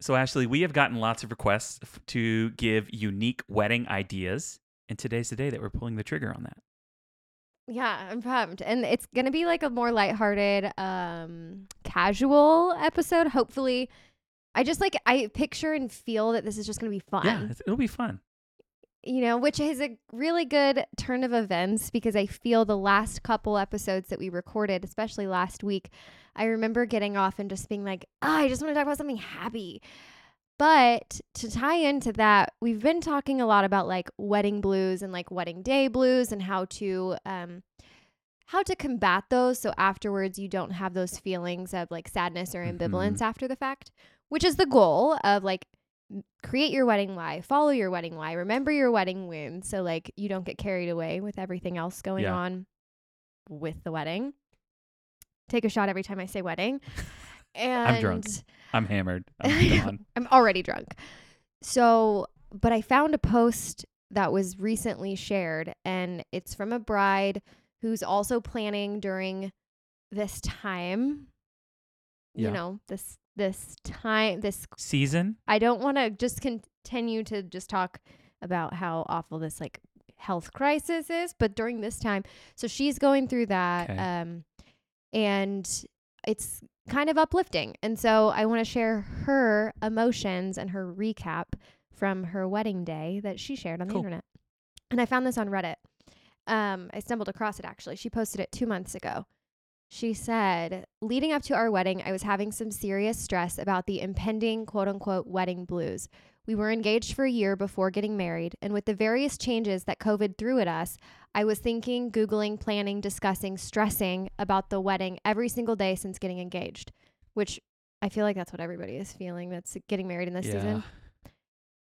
So, Ashley, we have gotten lots of requests f- to give unique wedding ideas, and today's the day that we're pulling the trigger on that. Yeah, I'm pumped. And it's going to be like a more lighthearted, um, casual episode. Hopefully, I just like, I picture and feel that this is just going to be fun. Yeah, it'll be fun. You know, which is a really good turn of events because I feel the last couple episodes that we recorded, especially last week, I remember getting off and just being like, ah, I just want to talk about something happy. But to tie into that, we've been talking a lot about like wedding blues and like wedding day blues and how to um how to combat those so afterwards you don't have those feelings of like sadness or ambivalence after the fact, which is the goal of like create your wedding why, follow your wedding why, remember your wedding wound so like you don't get carried away with everything else going Yeah. on with the wedding. Take a shot every time I say wedding. And drunk. I'm hammered. I'm. I'm already drunk. So, but I found a post that was recently shared and it's from a bride who's also planning during this time. Yeah. You know, this this time this Season? I don't want to just continue to just talk about how awful this like health crisis is, but during this time, so she's going through that Okay. um and it's kind of uplifting. And so I want to share her emotions and her recap from her wedding day that she shared on the internet. And I found this on Reddit. Um I stumbled across it actually. She posted it 2 months ago. She said, leading up to our wedding, I was having some serious stress about the impending quote unquote wedding blues. We were engaged for a year before getting married, and with the various changes that COVID threw at us, I was thinking, Googling, planning, discussing, stressing about the wedding every single day since getting engaged, which I feel like that's what everybody is feeling that's getting married in this yeah. season.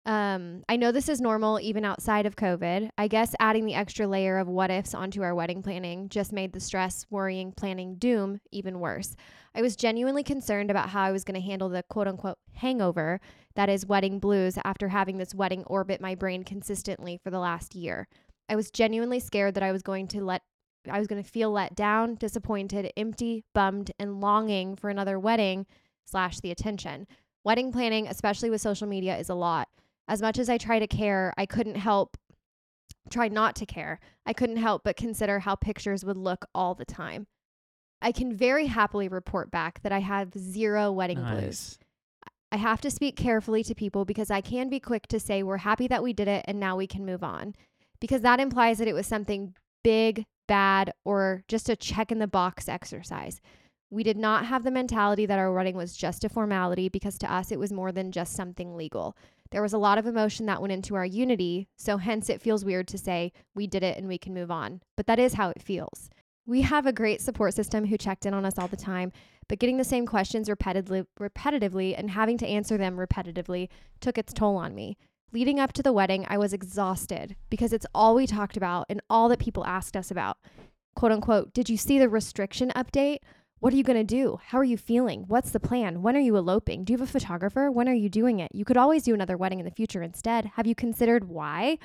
Um, I know this is normal even outside of COVID. I guess adding the extra layer of what ifs onto our wedding planning just made the stress, worrying, planning doom even worse. I was genuinely concerned about how I was going to handle the quote unquote hangover that is wedding blues after having this wedding orbit my brain consistently for the last year. I was genuinely scared that I was going to let I was going to feel let down, disappointed, empty, bummed, and longing for another wedding slash the attention. Wedding planning, especially with social media, is a lot. As much as I try to care, I couldn't help try not to care. I couldn't help but consider how pictures would look all the time. I can very happily report back that I have zero wedding blues. I have to speak carefully to people because I can be quick to say we're happy that we did it and now we can move on. Because that implies that it was something big, bad, or just a check in the box exercise. We did not have the mentality that our wedding was just a formality because to us it was more than just something legal. There was a lot of emotion that went into our unity, so hence it feels weird to say we did it and we can move on. But that is how it feels. We have a great support system who checked in on us all the time, but getting the same questions repetitively, repetitively and having to answer them repetitively took its toll on me. Leading up to the wedding, I was exhausted because it's all we talked about and all that people asked us about. Quote unquote, did you see the restriction update? What are you going to do? How are you feeling? What's the plan? When are you eloping? Do you have a photographer? When are you doing it? You could always do another wedding in the future instead. Have you considered why?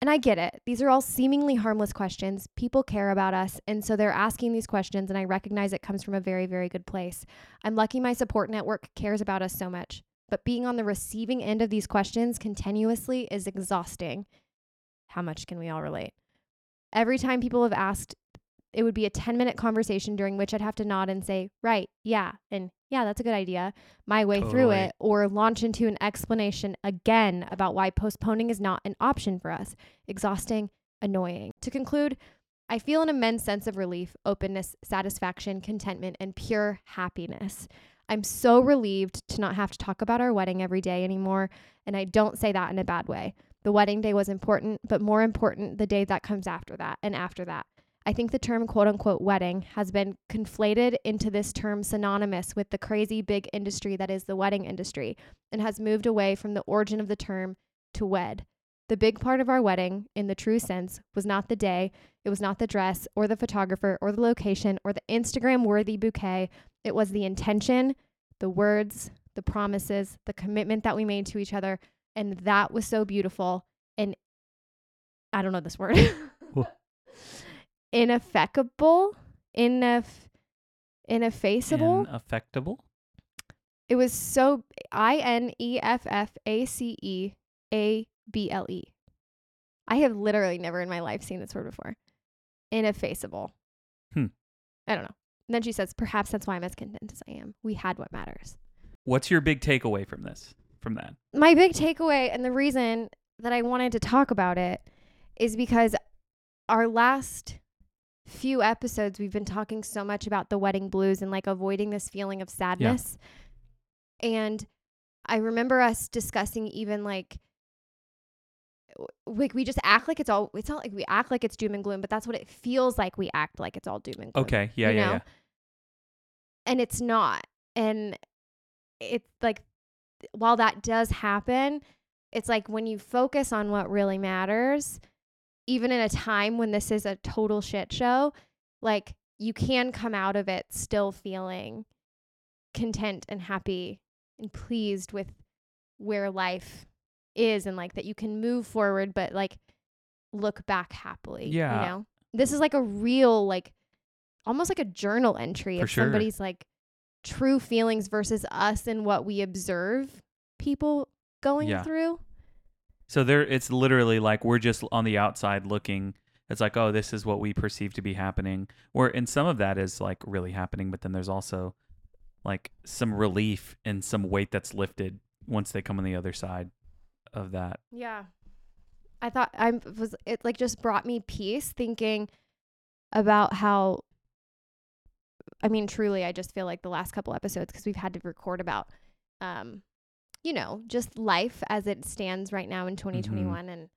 And I get it. These are all seemingly harmless questions. People care about us. And so they're asking these questions. And I recognize it comes from a very, very good place. I'm lucky my support network cares about us so much. But being on the receiving end of these questions continuously is exhausting. How much can we all relate? Every time people have asked, it would be a 10 minute conversation during which I'd have to nod and say, right, yeah, and yeah, that's a good idea, my way through it, or launch into an explanation again about why postponing is not an option for us. Exhausting, annoying. To conclude, I feel an immense sense of relief, openness, satisfaction, contentment, and pure happiness. I'm so relieved to not have to talk about our wedding every day anymore, and I don't say that in a bad way. The wedding day was important, but more important, the day that comes after that and after that. I think the term quote unquote wedding has been conflated into this term synonymous with the crazy big industry that is the wedding industry and has moved away from the origin of the term to wed. The big part of our wedding, in the true sense, was not the day, it was not the dress or the photographer or the location or the Instagram worthy bouquet. It was the intention, the words, the promises, the commitment that we made to each other. And that was so beautiful. And I don't know this word. What? Ineffecable, ineff, ineffaceable, Inaffectable? It was so I N E F F A C E A B L E. I have literally never in my life seen this word before. Ineffaceable. Hmm. I don't know. And then she says, perhaps that's why I'm as content as I am. We had what matters. What's your big takeaway from this? From that? My big takeaway and the reason that I wanted to talk about it is because our last few episodes we've been talking so much about the wedding blues and like avoiding this feeling of sadness. And I remember us discussing even like like we just act like it's all it's not like we act like it's doom and gloom, but that's what it feels like we act like it's all doom and gloom. Okay. Yeah. you Yeah. know? Yeah. And it's not. And it's like while that does happen, it's like when you focus on what really matters, even in a time when this is a total shit show, like you can come out of it still feeling content and happy and pleased with where life is and like that you can move forward but like look back happily. Yeah. You know? This is like a real like almost like a journal entry For of sure. somebody's like true feelings versus us and what we observe people going Yeah. through. So there, it's literally like we're just on the outside looking. It's like, oh, this is what we perceive to be happening. Or and some of that is like really happening, but then there's also like some relief and some weight that's lifted once they come on the other side of that. Yeah. I thought I was it like just brought me peace thinking about how I mean truly I just feel like the last couple episodes cuz we've had to record about um you know, just life as it stands right now in mm-hmm. 2021 and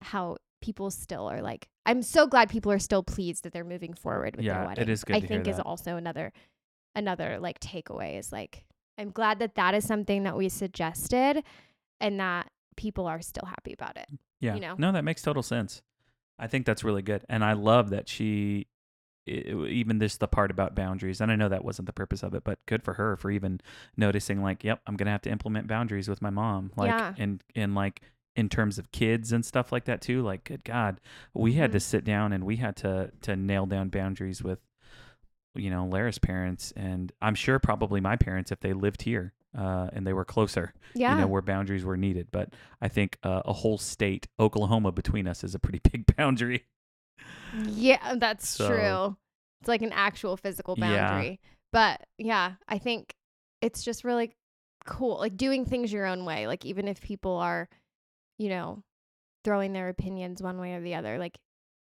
how people still are like I'm so glad people are still pleased that they're moving forward with Yeah, their it wedding. is good I think is also another another like takeaway is like I'm glad that that is something that we suggested and that people are still happy about it. Yeah. You know? No, that makes total sense. I think that's really good. And I love that she, i- even this, the part about boundaries, and I know that wasn't the purpose of it, but good for her for even noticing, like, yep, I'm going to have to implement boundaries with my mom. Like, Yeah. and, and like, in terms of kids and stuff like that too, like, good God, we had to Mhm. sit down and we had to, to nail down boundaries with, you know, Lara's parents. And I'm sure probably my parents, if they lived here, uh, and they were closer, Yeah. you know, where boundaries were needed. But I think uh, a whole state, Oklahoma, between us is a pretty big boundary. Yeah, that's So- true. It's like an actual physical Yeah. boundary. But yeah, I think it's just really cool. Like doing things your own way. Like even if people are, you know, throwing their opinions one way or the other, like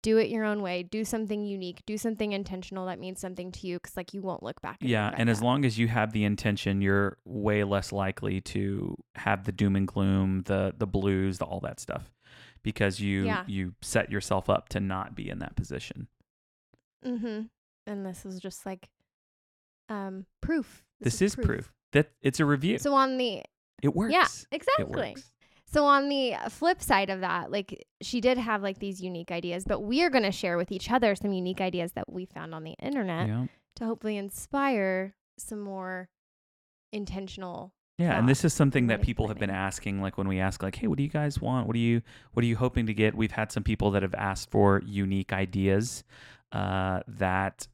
do it your own way. Do something unique. Do something intentional that means something to you because like you won't look back. Yeah, and as that. long as you have the intention, you're way less likely to have the doom and gloom, the the blues, the all that stuff, because you Yeah. you set yourself up to not be in that position. Mm-hmm. And this is just like um proof. This, is proof. that it's a review. So on the it works. yeah, exactly. works. So on the flip side of that, like she did have like these unique ideas, but we are going to share with each other some unique ideas that we found on the internet Yeah. to hopefully inspire some more intentional. Yeah, and this is something that people have been asking. Like when we ask, like, "Hey, what do you guys want? What do you what are you hoping to get?" We've had some people that have asked for unique ideas. Uh, that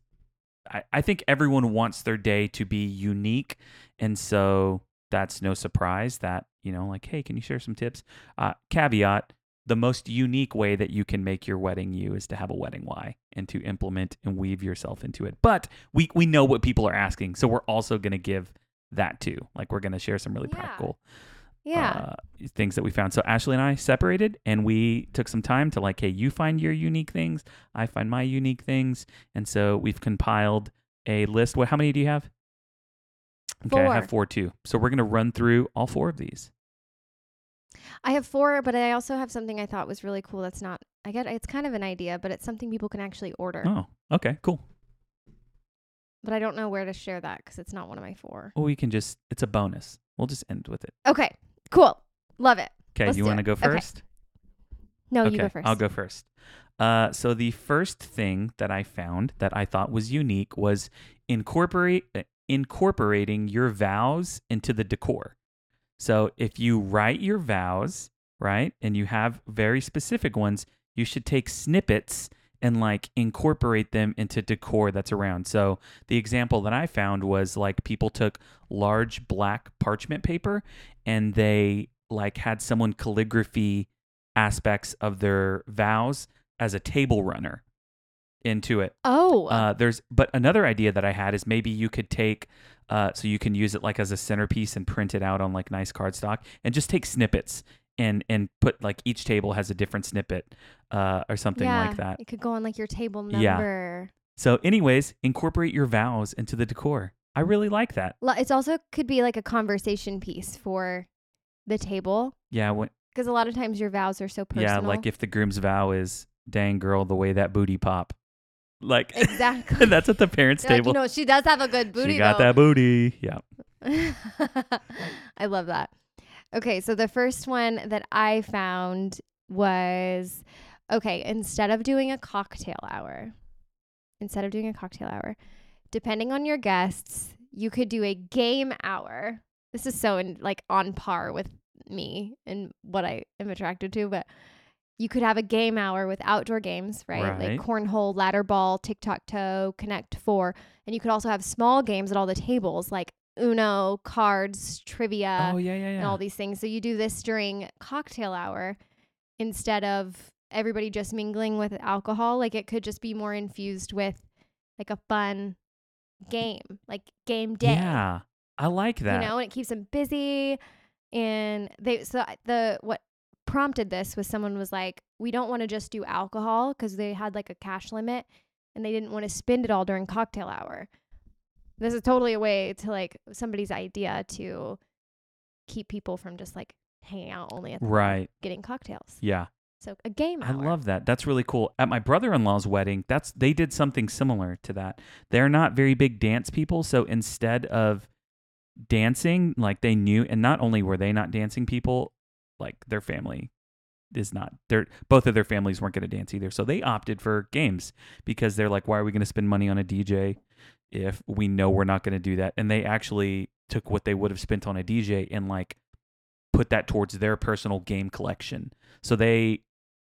I, I think everyone wants their day to be unique, and so that's no surprise that you know, like, "Hey, can you share some tips?" Uh, caveat: the most unique way that you can make your wedding you is to have a wedding why and to implement and weave yourself into it. But we we know what people are asking, so we're also going to give that too. Like we're going to share some really Yeah. practical Yeah. uh, things that we found. So Ashley and I separated and we took some time to like, hey, you find your unique things, I find my unique things, and so we've compiled a list. What? How many do you have? Okay, I have Four. four too. So we're going to run through all four of these. I have four, but I also have something I thought was really cool. That's not, I get it's kind of an idea, but it's something people can actually order. Oh, okay, cool. But I don't know where to share that because it's not one of my four. Well, we can just, it's a bonus. We'll just end with it. Okay. Cool. Love it. Okay, Let's you do want to it. go Okay. first? No, you go 1st I'll go first. Uh, so the first thing that I found that I thought was unique was incorporate uh, incorporating your vows into the decor. So if you write your vows, right, and you have very specific ones, you should take snippets and like incorporate them into decor that's around. So the example that I found was like people took large black parchment paper and they like had someone calligraphy aspects of their vows as a table runner into it. Oh, Uh, there's but another idea that I had is maybe you could take uh, so you can use it like as a centerpiece and print it out on like nice cardstock and just take snippets and and put like each table has a different snippet uh, or something yeah, like that. It could go on like your table number. Yeah. So, anyways, incorporate your vows into the decor. I really like that. It's also could be like a conversation piece for the table Yeah, because a lot of times your vows are so personal. yeah, like if the groom's vow is "Dang girl, the way that booty pop," like exactly. that's at the parents' You're like, table. you know, she does have a good booty. she got though. that booty. Yeah. I love that. Okay, so the first one that I found was okay, instead of doing a cocktail hour, instead of doing a cocktail hour, depending on your guests, you could do a game hour. This is so in, like on par with me and what I am attracted to, but you could have a game hour with outdoor games, right? Right. Like cornhole, ladder ball, tic tac toe, connect four. And you could also have small games at all the tables like Uno, cards, trivia, oh yeah, yeah, yeah. and all these things. So you do this during cocktail hour instead of everybody just mingling with alcohol. Like it could just be more infused with like a fun game, like game day. Yeah, I like that. You know, and it keeps them busy. And they so the what prompted this was someone was like, we don't want to just do alcohol because they had like a cash limit and they didn't want to spend it all during cocktail hour. This is totally a way to like somebody's idea to keep people from just like hanging out only at the right. getting cocktails. Yeah. So a game I love that. That's really cool. At my brother-in-law's wedding, that's they did something similar to that. They're not very big dance people, so instead of dancing, like they knew and not only were they not dancing people, like their family is not their both of their families weren't going to dance either. So they opted for games because they're like why are we going to spend money on a DJ if we know we're not going to do that? And they actually took what they would have spent on a DJ and like put that towards their personal game collection. So they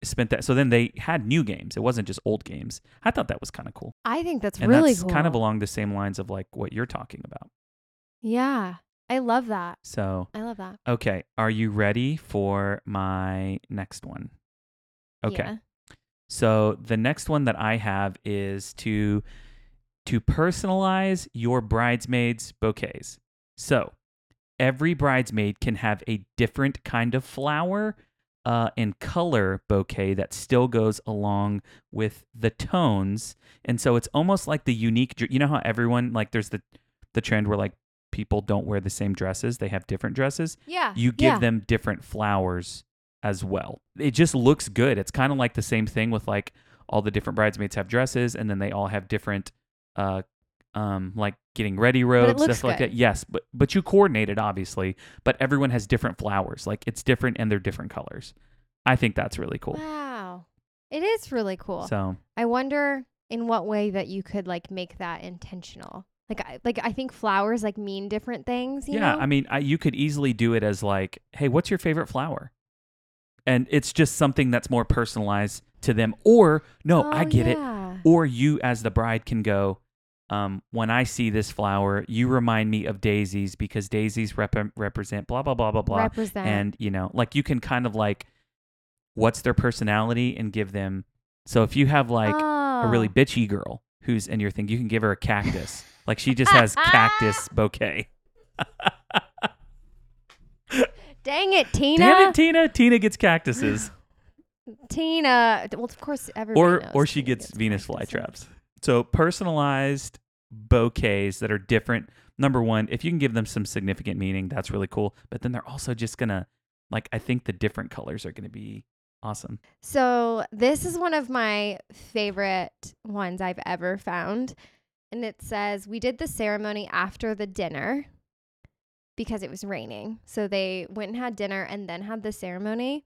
spent that. So then they had new games. It wasn't just old games. I thought that was kind of cool. I think that's And really that's cool. kind of along the same lines of like what you're talking about. yeah. I love that. So, I love that. okay, are you ready for my next one? Okay. Yeah. So the next one that I have is to to personalize your bridesmaids bouquets. So every bridesmaid can have a different kind of flower uh, and color bouquet that still goes along with the tones. And so it's almost like the unique. You know how everyone like there's the the trend where like people don't wear the same dresses; they have different dresses Yeah. you give yeah. them different flowers as well. It just looks good. It's kind of like the same thing with like all the different bridesmaids have dresses and then they all have different uh um like getting ready robes stuff like that. Yes, but but you coordinate it obviously, but everyone has different flowers. Like it's different and they're different colors. I think that's really cool. Wow. It is really cool. So, I wonder in what way that you could like make that intentional. Like I like I think flowers like mean different things, you yeah, know? I mean, I, you could easily do it as like, "Hey, what's your favorite flower?" And it's just something that's more personalized to them. Or no, I Oh, get it. or you as the bride can go um, when i see this flower you remind me of daisies because daisies rep- represent blah blah blah blah blah Represent. and you know like you can kind of like what's their personality and give them so if you have like a really Oh. bitchy girl who's in your thing you can give her a cactus like she just has cactus bouquet Dang it, Tina. damn it tina tina gets cactuses Tina. Well, of course everybody or or she Tina gets venus cactuses. flytraps so personalized bouquets that are different number one if you can give them some significant meaning that's really cool but then they're also just gonna like i think the different colors are gonna be awesome So, this is one of my favorite ones I've ever found. And it says, We did the ceremony after the dinner because it was raining. So, they went and had dinner and then had the ceremony.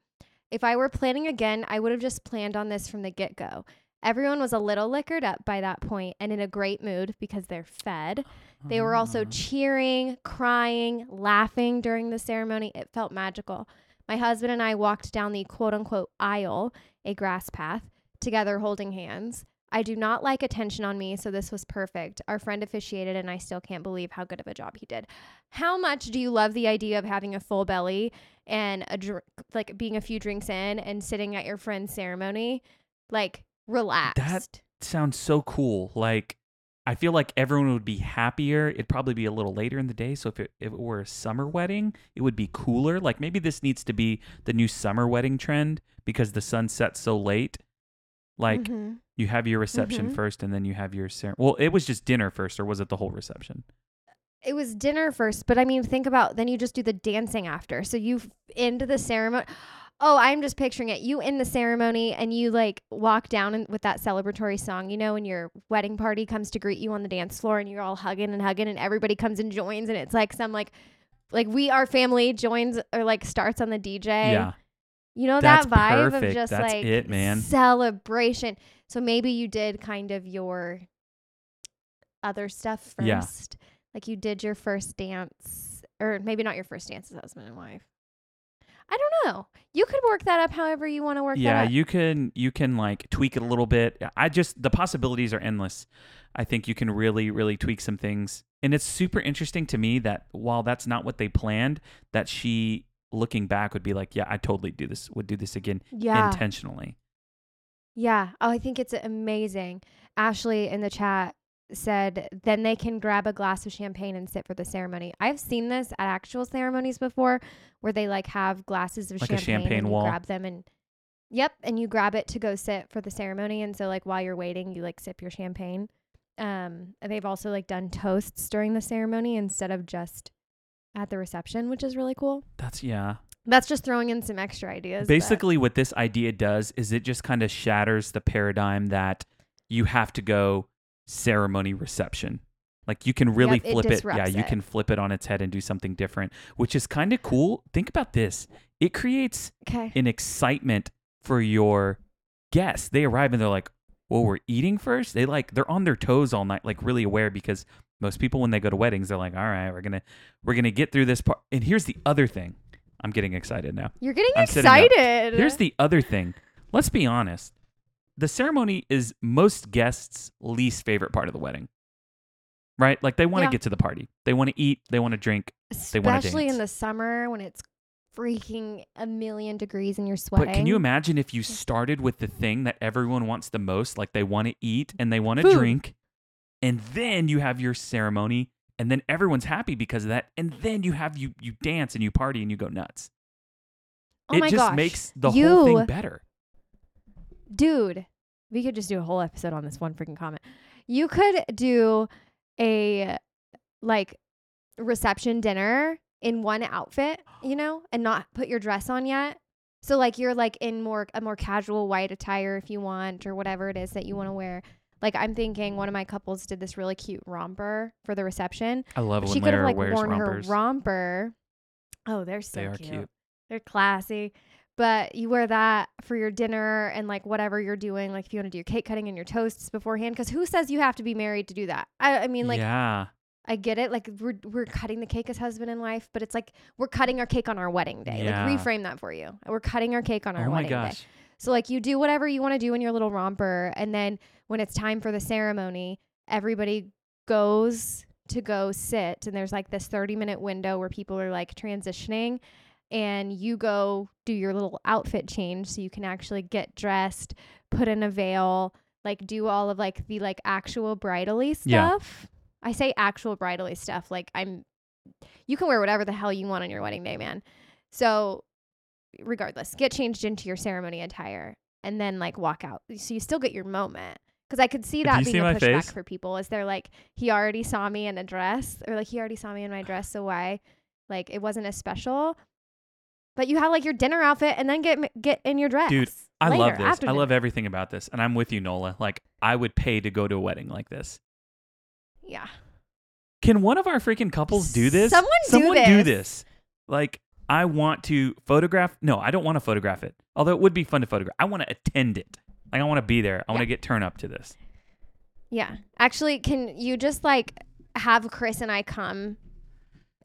If I were planning again, I would have just planned on this from the get go. Everyone was a little liquored up by that point and in a great mood because they're fed. They were also Ah. cheering, crying, laughing during the ceremony. It felt magical. My husband and I walked down the quote unquote aisle, a grass path, together holding hands. I do not like attention on me, so this was perfect. Our friend officiated, and I still can't believe how good of a job he did. How much do you love the idea of having a full belly and a dr- like being a few drinks in and sitting at your friend's ceremony, like relaxed? That sounds so cool. Like I feel like everyone would be happier. It'd probably be a little later in the day. So if it, if it were a summer wedding, it would be cooler. Like maybe this needs to be the new summer wedding trend because the sun sets so late. Like Mhm. you have your reception Mhm. first and then you have your ceremony. Well, it was just dinner first, or was it the whole reception? it was dinner first, but I mean, think about then you just do the dancing after. So you end the ceremony. Oh, I'm just picturing it. You in the ceremony and you like walk down in, with that celebratory song, you know, when your wedding party comes to greet you on the dance floor and you're all hugging and hugging and everybody comes and joins and it's like some like like we our family joins or like starts on the DJ. yeah. You know That's that vibe of just That's like it, man. celebration. So maybe you did kind of your other stuff first. Yeah. Like you did your first dance or maybe not your first dance as husband and wife. I don't know. You could work that up however you want to work yeah you can you can like tweak it a little bit i just the possibilities are endless i think you can really really tweak some things and it's super interesting to me that while that's not what they planned that she looking back would be like yeah i totally do this would do this again yeah. intentionally Yeah. Oh, I think it's amazing. Ashley in the chat said then they can grab a glass of champagne and sit for the ceremony. I've seen this at actual ceremonies before where they like have glasses of Like champagne, champagne and you wall. grab them and Yep, and you grab it to go sit for the ceremony and so like while you're waiting you like sip your champagne. Um they've also like done toasts during the ceremony instead of just at the reception, which is really cool. that's yeah That's just throwing in some extra ideas. but- basically what this idea does is it just kind of shatters the paradigm that you have to go ceremony reception like you can really Yep, flip it, yeah disrupts you it. can flip it on its head and do something different which is kind of cool think about this it creates Okay. an excitement for your guests they arrive and they're like well we're eating first they like they're on their toes all night like really aware because most people when they go to weddings they're like all right we're gonna we're gonna get through this part and here's the other thing i'm getting excited now You're getting I'm excited. Here's the other thing. Let's be honest. The ceremony is most guests' least favorite part of the wedding. Right? Like they want to Yeah. get to the party. They want to eat, they want to drink. they wanna especially in the summer when it's freaking a million degrees and you're sweating. But can you imagine if you started with the thing that everyone wants the most, like they want to eat and they want to drink, and then you have your ceremony and then everyone's happy because of that, and then you have you you dance and you party and you go nuts. Oh it just gosh. makes the you, whole thing better. Dude, we could just do a whole episode on this one freaking comment. You could do a like reception dinner in one outfit, you know, and not put your dress on yet. So like you're like in more a more casual white attire if you want or whatever it is that you want to wear. Like I'm thinking one of my couples did this really cute romper for the reception. I love she when could have like wears worn rompers. her romper. Oh, they're so they cute. cute. They're classy. But you wear that for your dinner and like whatever you're doing, like if you want to do your cake cutting and your toasts beforehand. Because who says you have to be married to do that? I, I mean, like yeah. I get it. Like we're we're cutting the cake as husband and wife, but it's like we're cutting our cake on our wedding day. Yeah. Like reframe that for you. We're cutting our cake on our Oh my wedding day. gosh. So like you do whatever you want to do in your little romper and then when it's time for the ceremony, everybody goes to go sit and there's like this 30 minute window where people are like transitioning and you go do your little outfit change so you can actually get dressed, put in a veil, like do all of like the like actual bridally Yeah. stuff. I say actual bridally stuff like I'm you can wear whatever the hell you want on your wedding day, man. So regardless, get changed into your ceremony attire and then like walk out. So you still get your moment. Because I could see that being see a pushback face? for people. Is they're like, he already saw me in a dress, or like he already saw me in my dress, so why? Like it wasn't as special. But you have like your dinner outfit, and then get get in your dress. Dude, I later, love this. I love everything about this. And I'm with you, Nola. Like, I would pay to go to a wedding like this. Yeah. Can one of our freaking couples do this? Someone do Someone do this. this. Like, I want to photograph. No, I don't want to photograph it. Although it would be fun to photograph. I want to attend it. Like, I want to be there. I want to get turn up to this. Yeah. Actually, can you just like have Chris and I come?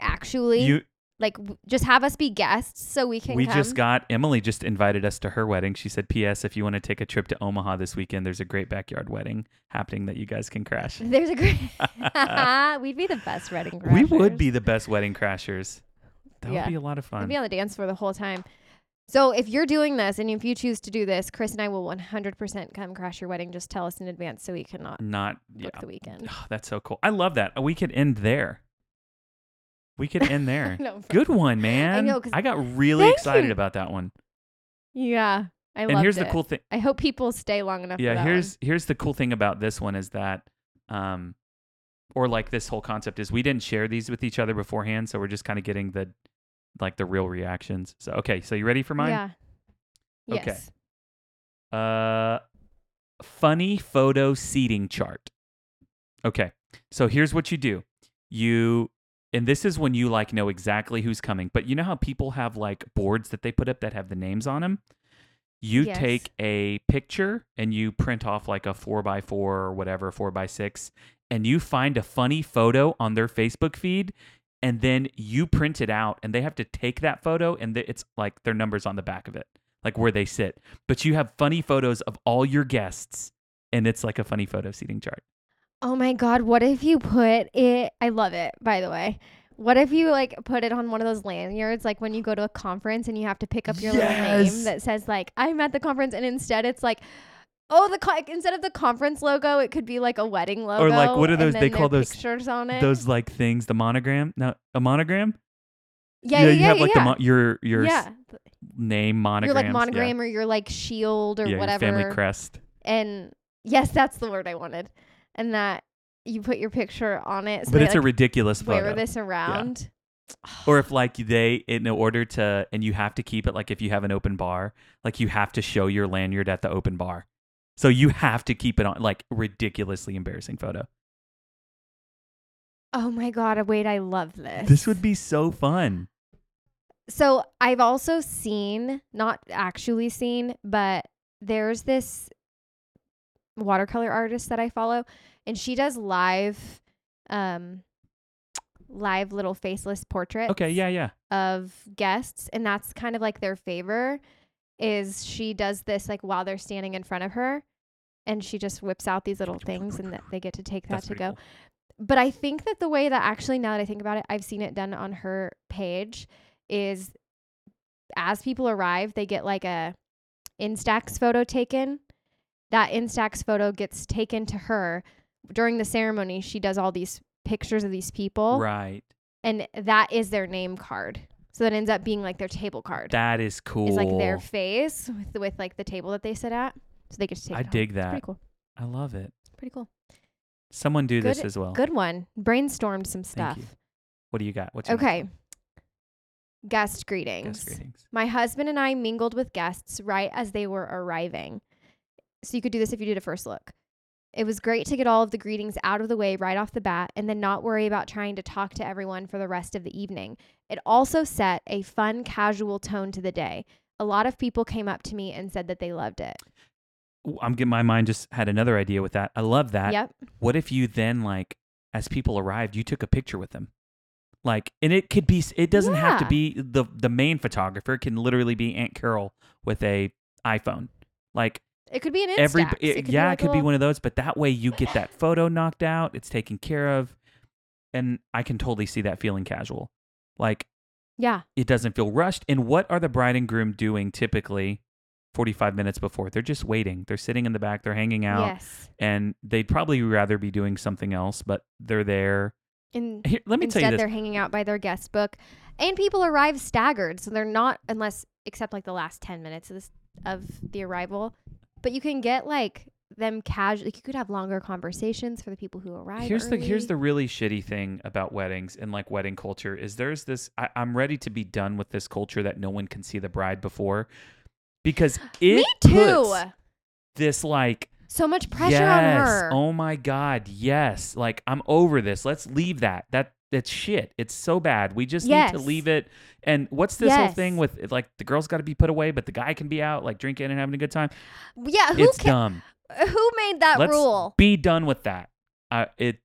Actually, You Like, w- just have us be guests so we can we come. just got Emily just invited us to her wedding. She said, "P.S. If you want to take a trip to Omaha this weekend, there's a great backyard wedding happening that you guys can crash." There's a great. We'd be the best wedding crashers. we would be the best wedding crashers. That Yeah. would be a lot of We'd fun. be on the dance floor the whole time. So if you're doing this and if you choose to do this, Chris and I will 100% come crash your wedding. Just tell us in advance so we cannot Not book yeah. the weekend. Oh, that's so cool. I love that. We could end there. We could end there. no, Good one, man. I know, 'cause- I got really Thank excited you. about that one. Yeah, I and loved here's the cool thing. I hope people stay long enough. for Yeah, that here's here's the cool thing about this one is that um or like this whole concept is we didn't share these with each other beforehand, so we're just kind of getting the like the real reactions. So okay, so you ready for one. mine? Yeah. Okay. Yes. Uh funny photo seating chart. Okay. So here's what you do. You and this is when you like know exactly who's coming. But you know how people have like boards that they put up that have the names on them? You Yes. take a picture and you print off like a four by four or whatever, four by six, and you find a funny photo on their Facebook feed, and then you print it out, and they have to take that photo, and it's like their numbers on the back of it, like where they sit. But you have funny photos of all your guests, and it's like a funny photo seating chart. Oh my God. What if you put it? I love it, by the way. What if you like put it on one of those lanyards, like when you go to a conference and you have to pick up your little name that says like I'm at the conference, and instead it's like, oh, the co- instead of the conference logo, it could be like a wedding logo. Or, like, what are those- they call those- pictures on it. Those like things, the monogram, no, a monogram. yeah, yeah, yeah. you yeah, have like yeah. the mo- your your s- name monogram. Your like monogram or your like shield or yeah, whatever. Your family crest. and yes, that's the word I wanted. And that you put your picture on it. So but they, it's a like, ridiculous wear photo. this around. Or if like they in order to and you have to keep it like if you have an open bar, like you have to show your lanyard at the open bar. So you have to keep it on like ridiculously embarrassing photo. Oh my god! Wait, I love this. This would be so fun. So I've also seen, not actually seen, but there's this watercolor artist that I follow, and she does live, um, live little faceless portraits. Okay, yeah, yeah. of guests and that's kind of like their favor is she does this like while they're standing in front of her and she just whips out these little things and that they get to take that That's to go cool. but i think that the way that actually now that i think about it i've seen it done on her page is as people arrive they get like a instax photo taken that instax photo gets taken to her during the ceremony she does all these pictures of these people Right. and that is their name card. So that ends up being like their table card. That is cool. Is like their face with, with like the table that they sit at. So they get to take I it home. dig It's that. Pretty cool. I love it. Pretty cool. Someone do this as well. Good one. Brainstormed some stuff. What do you got? What's your Okay. Guest greetings. Guest greetings. My husband and I mingled with guests right as they were arriving. So you could do this if you did a first look. It was great to get all of the greetings out of the way right off the bat and then not worry about trying to talk to everyone for the rest of the evening. It also set a fun, casual tone to the day. A lot of people came up to me and said that they loved it. I'm getting my mind just had another idea with that. I love that. Yep. What if you then like as people arrived, you took a picture with them? Like and it could be it doesn't have to be the the main photographer. It can literally be Aunt Carol with a iPhone. Like It could be an every it yeah, like it could a be one of those, but that way you get that photo knocked out, it's taken care of. And I can totally see that feeling casual. Like Yeah. it doesn't feel rushed. And what are the bride and groom doing typically 45 minutes before? They're just waiting. They're sitting in the back, they're hanging out, Yes. and they'd probably rather be doing something else, but they're there. And Here, let me Instead, tell you this. they're hanging out by their guest book, and people arrive staggered, so they're not unless except like the last ten minutes of this of the arrival. But you can get like them casual. Like you could have longer conversations for the people who arrive. Here's the here's the really shitty thing about weddings and like wedding culture is there's this I, I'm ready to be done with this culture that no one can see the bride before because it Me too. puts this like So much pressure yes, on her. Oh my god, yes. Like I'm over this. Let's leave that. That that's shit. It's so bad. We just need to leave it. And what's this whole thing with like the girl's got to be put away, but the guy can be out like drinking and having a good time? yeah, who it's can, dumb. who made that Let's rule? Be done with that. Uh, it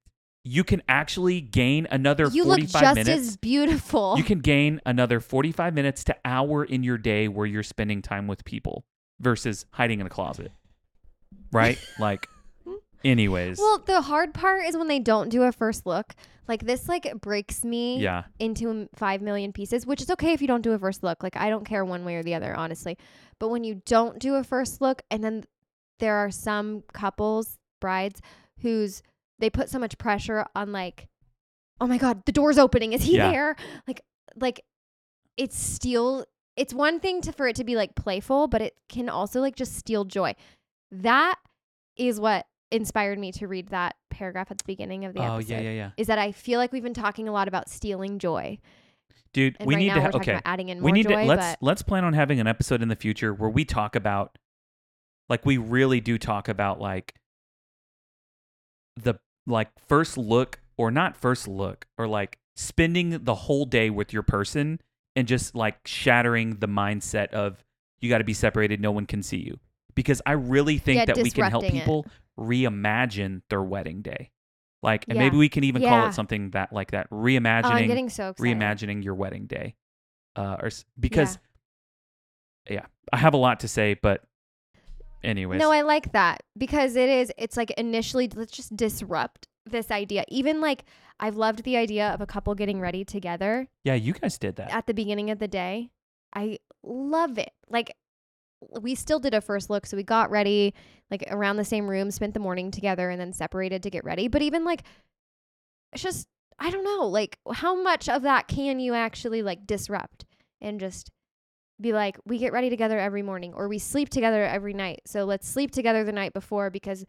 you can actually gain another You look 45 just minutes. as beautiful. you can gain another 45 minutes to hour in your day where you're spending time with people versus hiding in a closet. Right? like anyways. well, the hard part is when they don't do a first look. Like this, like breaks me yeah. into five million pieces, which is okay if you don't do a first look. Like I don't care one way or the other, honestly. But when you don't do a first look, and then there are some couples, brides, whose they put so much pressure on, like, oh my god, the door's opening, is he Yeah. there? Like, like it's steal. It's one thing to for it to be like playful, but it can also like just steal joy. That is what inspired me to read that paragraph at the beginning of the oh, episode. Oh, episode yeah, yeah, yeah. is that I feel like we've been talking a lot about stealing joy, Dude, and we right need to ha- okay. adding in more we need joy. to let's but let's plan on having an episode in the future where we talk about like we really do talk about like the like first look or not first look or like spending the whole day with your person and just like shattering the mindset of you got to be separated no one can see you because i really think Yeah, that we can help people it. Reimagine their wedding day like and Yeah. maybe we can even call it something that like that oh, I'm reimagining getting so excited. reimagining your wedding day uh or because yeah. i have a lot to say but anyways No, I like that because it is. It's like initially, let's just disrupt this idea. Even like I've loved the idea of a couple getting ready together yeah you guys did that at the beginning of the day. I love it. Like we still did a first look, so we got ready like around the same room, spent the morning together, and then separated to get ready. But even like, it's just I don't know, like how much of that can you actually like disrupt and just be like, we get ready together every morning, or we sleep together every night. So let's sleep together the night before because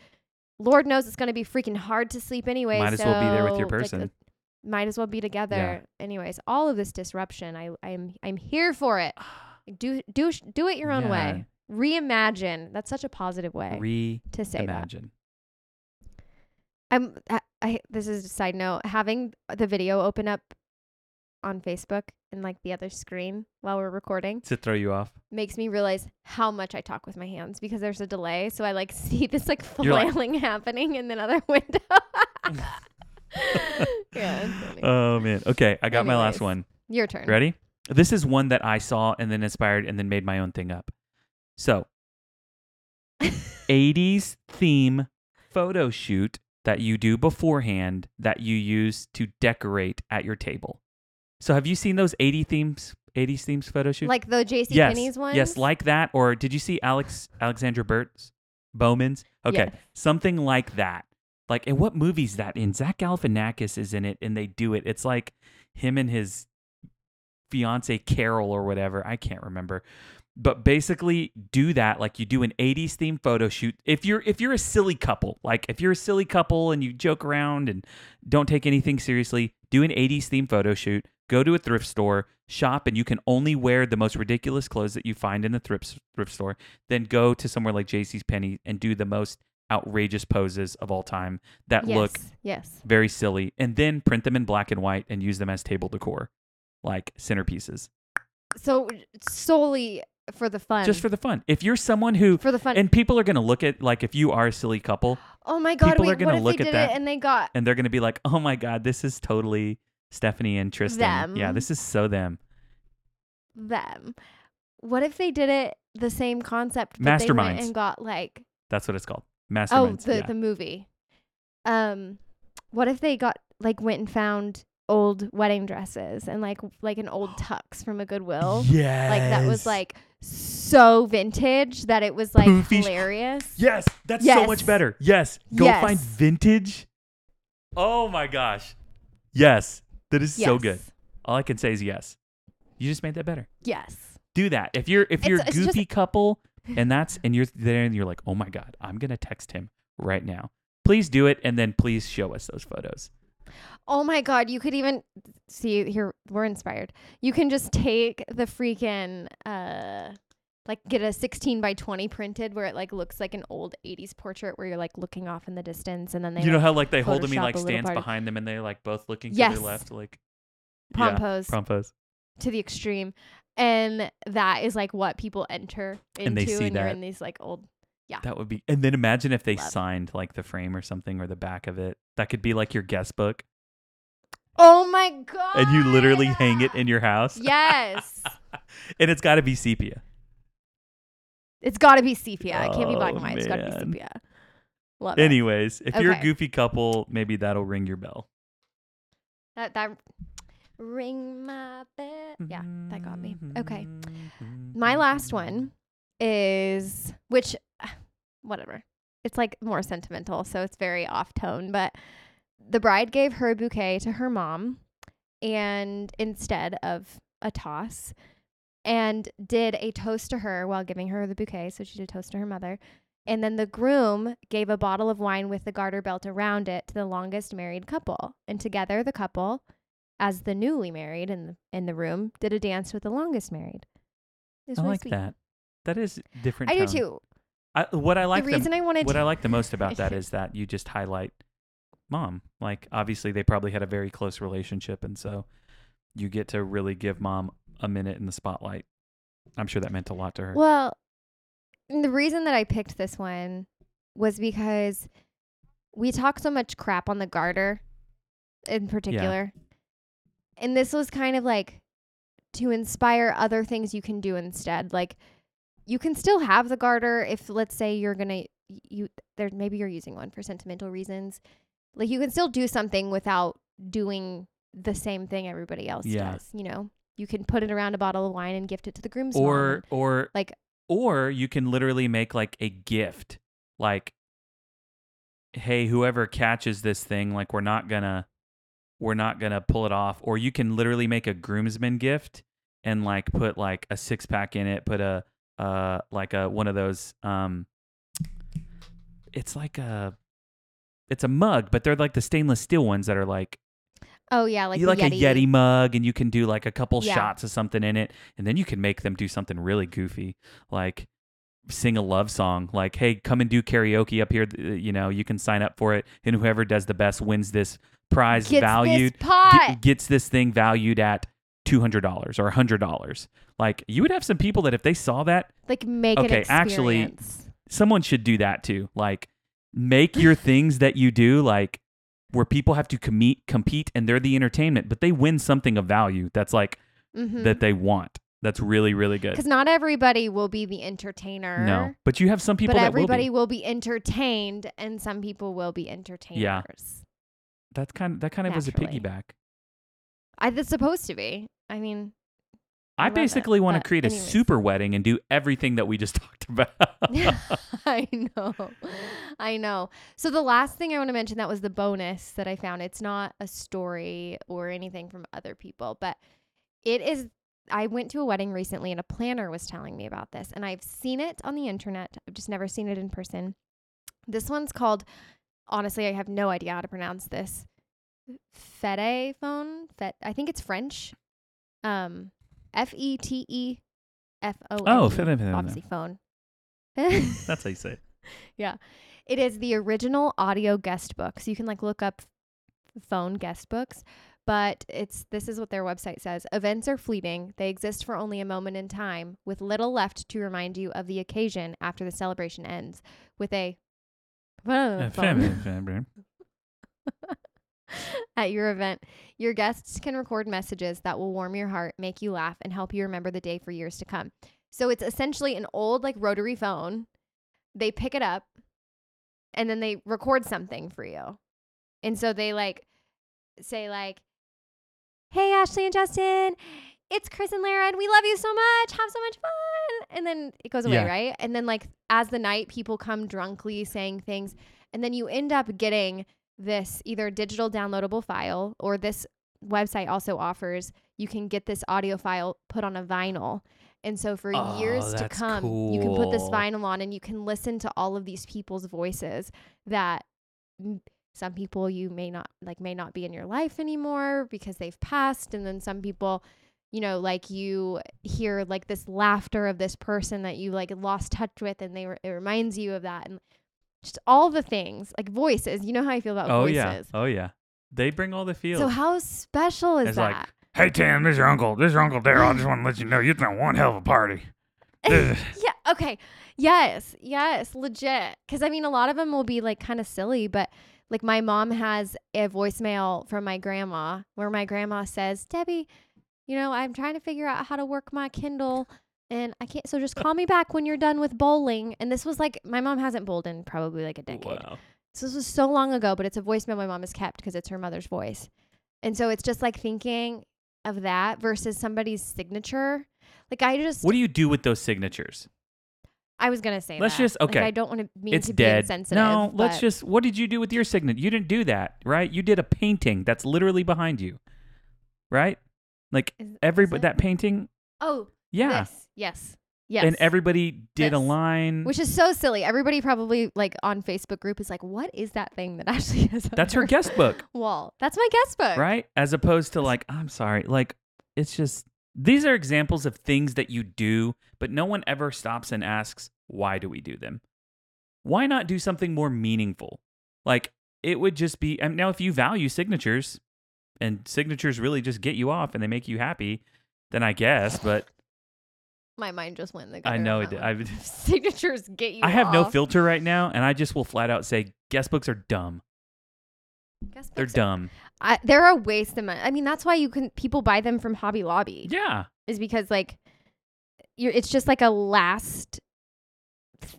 Lord knows it's going to be freaking hard to sleep anyway. Might as well be there with your so, like, person. uh, might as well be together. Anyways, all of this disruption, I I'm I'm here for it. Do do do it your own way. Reimagine. That's such a positive way Re- to say that. reimagine I'm I, I this is a side note. Having the video open up on Facebook and like the other screen while we're recording to throw you off makes me realize how much I talk with my hands because there's a delay. So I like see this like You're like- flailing happening in another window. yeah, oh man okay i got my last one Your turn. Ready? This is one that I saw and then inspired and then made my own thing up. So, 80s theme photo shoot that you do beforehand that you use to decorate at your table. So, have you seen those 80 themes 80s themes photo shoot? Like the JC yes. Penney's one? Yes, like that or did you see Alex Alexandra Burt's Bowman's? Okay. Yes. Something like that. Like, and what movie's that in? Zach Galifianakis is in it, and they do it. It's like him and his fiance Carol or whatever. I can't remember. But basically, do that like you do an '80s themed photo shoot. If you're if you're a silly couple, like if you're a silly couple and you joke around and don't take anything seriously, do an '80s themed photo shoot. Go to a thrift store, shop, and you can only wear the most ridiculous clothes that you find in the thrift thrift store. Then go to somewhere like J.C.'s Penney and do the most outrageous poses of all time that yes. look Yes. very silly, and then print them in black and white and use them as table decor, like centerpieces, So solely for the fun. just for the fun. If you're someone who, for the fun. and people are gonna look at like if you are a silly couple, oh my god, people wait, are gonna look at that and they got and they're gonna be like, "Oh my god, this is totally Stephanie and Tristan." Yeah, this is so them. them? What if they did it the same concept, but they went Masterminds. and got like That's what it's called. oh the yeah. the movie. Um, what if they got like went and found old wedding dresses and like like an old tux from a Goodwill? yes. Like that was like so vintage that it was like Poofy hilarious. Yes, that's so much better. Yes, go find vintage. Oh my gosh. Yes, that is so good. All I can say is yes. You just made that better. Yes. Do that. If you're if you're a it's just- goofy couple and that's and you're there and you're like, "Oh my god, I'm going to text him right now." Please do it and then please show us those photos. Oh my god, you could even see here we're inspired. You can just take the freaking uh like get a 16 by 20 printed where it like looks like an old 80s portrait where you're like looking off in the distance and then they you know like, how like they hold he like stands part of- behind them and they like both looking to Yes. their left like prom yeah, pose prom pose. to the extreme and that is like what people enter into And they see you're that. in these like old Yeah. That would be. And then imagine if they Love. signed like the frame or something or the back of it. That could be like your guest book, Oh my god! and you literally hang it in your house. Yes, and it's got to be sepia. it's got to be sepia. It can't be black Oh, and white. It's got to be man. sepia. Love it. Anyways, if you're a Okay. goofy couple, maybe that'll ring your bell. That that ring my bell. Yeah, that got me. Okay. My last one is which whatever. It's like more sentimental, so it's very off tone, but the bride gave her bouquet to her mom and instead of a toss and did a toast to her while giving her the bouquet, so she did a toast to her mother. And then the groom gave a bottle of wine with the garter belt around it to the longest married couple. And together the couple, as the newly married in the, in the room, did a dance with the longest married. It I really like sweet. that. That is different. I do too. I, what I like the the, reason I wanted what to I like the most about that is that you just highlight mom. Like obviously they probably had a very close relationship, and so you get to really give mom a minute in the spotlight. I'm sure that meant a lot to her. Well, the reason that I picked this one was because we talk so much crap on the garter in particular. And this was kind of like to inspire other things you can do instead. Like you can still have the garter if let's say you're going to you there maybe you're using one for sentimental reasons. Like you can still do something without doing the same thing everybody else Yeah. does, you know. You can put it around a bottle of wine and gift it to the groom's or and- or like or you can literally make like a gift like hey whoever catches this thing like we're not gonna we're not gonna pull it off or you can literally make a groomsman gift and like put like a six pack in it put a uh like a one of those um it's like a it's a mug but they're like the stainless steel ones that are like Oh yeah, like you like Yeti. a Yeti mug, and you can do like a couple Yeah. shots of something in it, and then you can make them do something really goofy, like sing a love song. Like, hey, come and do karaoke up here. You know, you can sign up for it, and whoever does the best wins this prize Gets valued this gets this thing valued at two hundred dollars or hundred dollars. Like, you would have some people that if they saw that, like make Okay, actually- someone should do that too. Like, make your things that you do like where people have to compete, compete, and they're the entertainment, but they win something of value. That's like Mm-hmm. that they want. That's really, really good. Because not everybody will be the entertainer. No, but you have some people but everybody will will be. entertained, and some people will be entertainers. Yeah. That's kind of that kind of was a piggyback. I, that's supposed to be. I mean, I I, love it, basically want to create a super wedding and do everything that we just talked about. I know. I know. So the last thing I want to mention that was the bonus that I found. It's not a story or anything from other people, but it is I went to a wedding recently and a planner was telling me about this and I've seen it on the internet. I've just never seen it in person. This one's called honestly, I have no idea how to pronounce this. Fete phone. Fet I think it's French. Um F E T E F O. Oh, obviously phone. Mm, that's how you say. it. Yeah. It is the original audio guest book. So you can like look up phone guest books, but it's this is what their website says. Events are fleeting. They exist for only a moment in time, with little left to remind you of the occasion after the celebration ends. With a phone at your event, your guests can record messages that will warm your heart, make you laugh, and help you remember the day for years to come. So it's essentially an old like rotary phone. They pick it up and then they record something for you. And so they like say like, "Hey Ashley and Justin, it's Chris and Lara, and we love you so much. Have so much fun." And then it goes away, Yeah. right? And then like as the night people come drunkly saying things, and then you end up getting this either digital downloadable file or this website also offers you can get this audio file put on a vinyl. And so for Oh, years to come, you can put this vinyl on and you can listen to all of these people's voices that m- some people you may not like may not be in your life anymore because they've passed. And then some people you know like you hear like this laughter of this person that you like lost touch with and they re- it reminds you of that. And just all the things like voices you know how I feel about Oh voices yeah. Oh yeah. They bring all the feels. so how special is It's that like, Hey Tim, this is your uncle. This is your uncle Daryl. I just want to let you know you're throwing one hell of a party. yeah Okay. Yes. Yes. Legit. Because I mean, a lot of them will be like kind of silly, but like my mom has a voicemail from my grandma where my grandma says, Debbie, you know, I'm trying to figure out how to work my Kindle and I can't. So just call me back when you're done with bowling. And this was like, my mom hasn't bowled in probably like a decade. Wow. So this was so long ago, but it's a voicemail my mom has kept because it's her mother's voice. And so it's just like thinking of that versus somebody's signature. Like I just, What do you do with those signatures? I was gonna say. Let's that. just- Like, okay. I don't want to mean it's to be dead. insensitive. No, let's but- just. What did you do with your signature? You didn't do that, right? You did a painting that's literally behind you, right? Like everybody, that painting, Oh, yeah. This. Yes. Yes. And everybody did a line. Which is so silly. Everybody probably like on Facebook group is like, "What is that thing that Ashley has?" that's her guest book, wall. That's my guest book. right? As opposed to like, I'm sorry, like it's just these are examples of things that you do, but no one ever stops and asks, why do we do them? Why not do something more meaningful? Like it would just be. And now, if you value signatures, and signatures really just get you off and they make you happy, then I guess. But My mind just went in the I gutter on know that it. one. I Signatures get you. I have no off. filter right now, and I just will flat out say guest books are dumb. Guest They're books are- dumb. I, they're a waste of money. I mean, that's why you can people buy them from Hobby Lobby. Yeah. is because like you're it's just like a last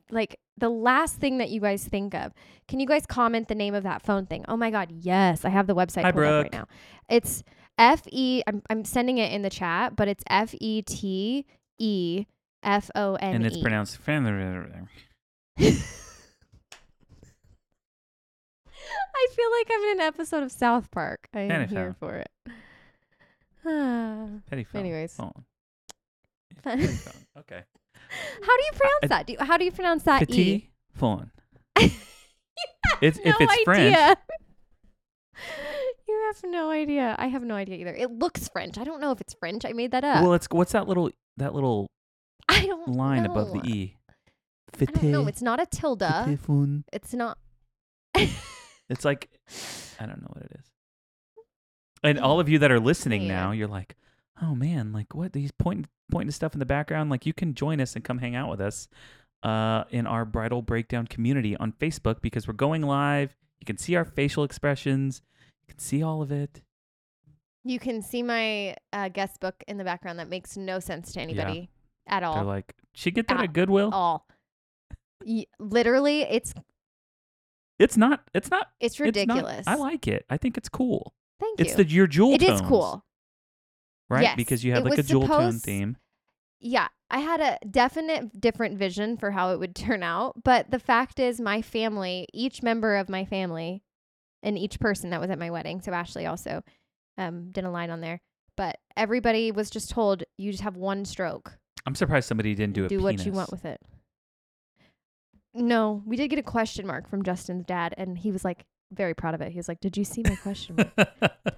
like the last thing that you guys think of. Can you guys comment the name of that phone thing? Oh my god, yes. I have the website Hi, pulled up right Brooke. now. It's F E I'm I'm sending it in the chat, but it's F E T E F O N E. And it's pronounced. I feel like I'm in an episode of South Park. I am Fanny here for it. Petty phone. Anyways. Phone. Petty phone. Okay. How do you pronounce I- that? Do you, how do you pronounce that E? Petit phone. It's- have if it's French- you have no idea. I have no idea either. It looks French. I don't know if it's French. I made that up. Well, it's what's that little that little I don't line above know. the e? I don't know. It's not a tilde. It's not. It's like I don't know what it is. And all of you that are listening now, you're like, oh man, like what? These pointing pointing to stuff in the background. Like you can join us and come hang out with us uh, in our bridal breakdown community on Facebook because we're going live. You can see our facial expressions. You can see all of it. You can see my uh, guest book in the background that makes no sense to anybody at They're all. like, she get that At at Goodwill? all. Y- literally, it's It's not. It's not. it's it's not- ridiculous. I like it. I think it's cool. Thank you. It's the your jewel tone. It is tones, cool. right? Yes, Because you have it like a jewel tone theme. yeah, I had a definite different vision for how it would turn out. But the fact is, my family, each member of my family, and each person that was at my wedding, so Ashley also um, did a line on there. But everybody was just told, you just have one stroke. I'm surprised somebody didn't do a do what you want with it. No, we did get a question mark from Justin's dad, and he was like very proud of it. He was like, "Did you see my question mark?"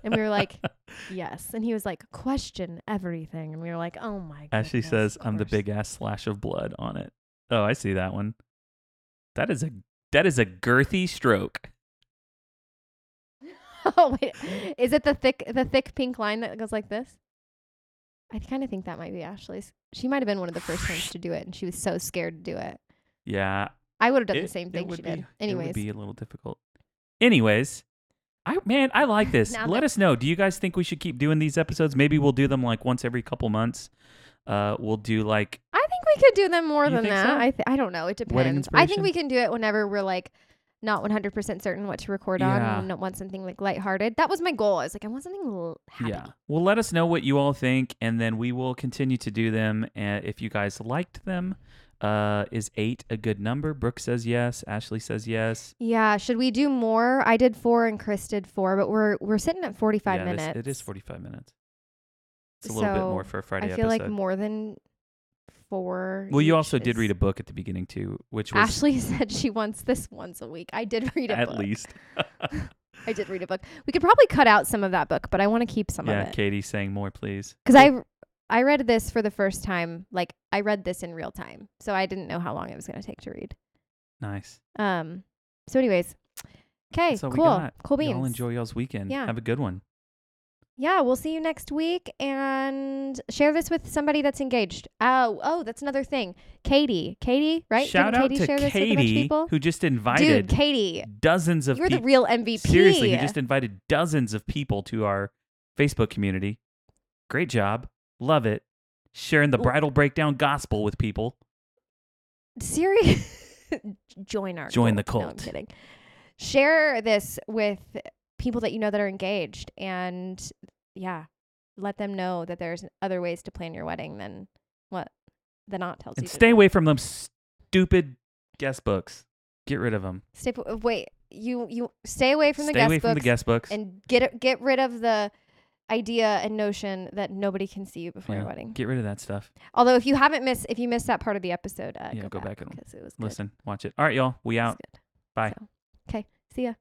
And we were like, yes. And he was like, question everything. And we were like, oh my god. Ashley says, "I'm the big ass slash of blood on it." Oh, I see that one. That is a that is a girthy stroke. oh wait. Is it the thick the thick pink line that goes like this? I kind of think that might be Ashley's. She might have been one of the first ones to do it, and she was so scared to do it. Yeah, I would have done it- the same thing she be, did. It Anyways, would be a little difficult. Anyways, I man, I like this. Let that- us know. Do you guys think we should keep doing these episodes? Maybe we'll do them like once every couple months. Uh, we'll do like I think we could do them more You than that. so? I th- I don't know. It depends. I think we can do it whenever we're like not 100% certain what to record Yeah. on and want something like lighthearted. That was my goal. I was like, I want something l- happy. Yeah. Well, let us know what you all think, and then we will continue to do them. And if you guys liked them, uh, is eight a good number? Brooke says yes. Ashley says yes. Yeah, should we do more? I did 4 and Chris did 4, but we're we're sitting at 45 yeah, minutes. it is forty-five minutes. It's a little bit more for a Friday I feel episode. like more than 4. well, you also did read a book at the beginning too, which was Ashley said she wants this once a week. I did read a at book. least. I did read a book. We could probably cut out some of that book, but I want to keep some yeah, of it. Yeah, Katie saying more, please. Because I I read this for the first time. Like I read this in real time, so I didn't know how long it was going to take to read. Nice. Um. So, anyways, okay, cool, cool beans. Y'all enjoy y'all's weekend. Yeah. Have a good one. Yeah, we'll see you next week and share this with somebody that's engaged. Oh, oh, that's another thing. Katie, Katie, right? Shout Didn't out Katie to share this with a bunch of Katie, people? who just invited Dude, Katie, dozens of you're the real MVP. Seriously, who just invited dozens of people to our Facebook community. Great job. Love it. Sharing the bridal breakdown gospel with people. serious. Join our Join the cult. No, I'm kidding. Share this with people that you know that are engaged, and yeah, let them know that there's other ways to plan your wedding than what the knot tells And you. stay away from them stupid guest books. Get rid of them. Stay. Wait, you you stay away from the stay guest away books from the guest books. and get get rid of the idea and notion that nobody can see you before your wedding. Get rid of that stuff. Although if you haven't missed if you missed that part of the episode, uh, Yeah, go, go back back and because it was good. Listen, watch it. All right, y'all. We out. Bye. So, okay, see ya.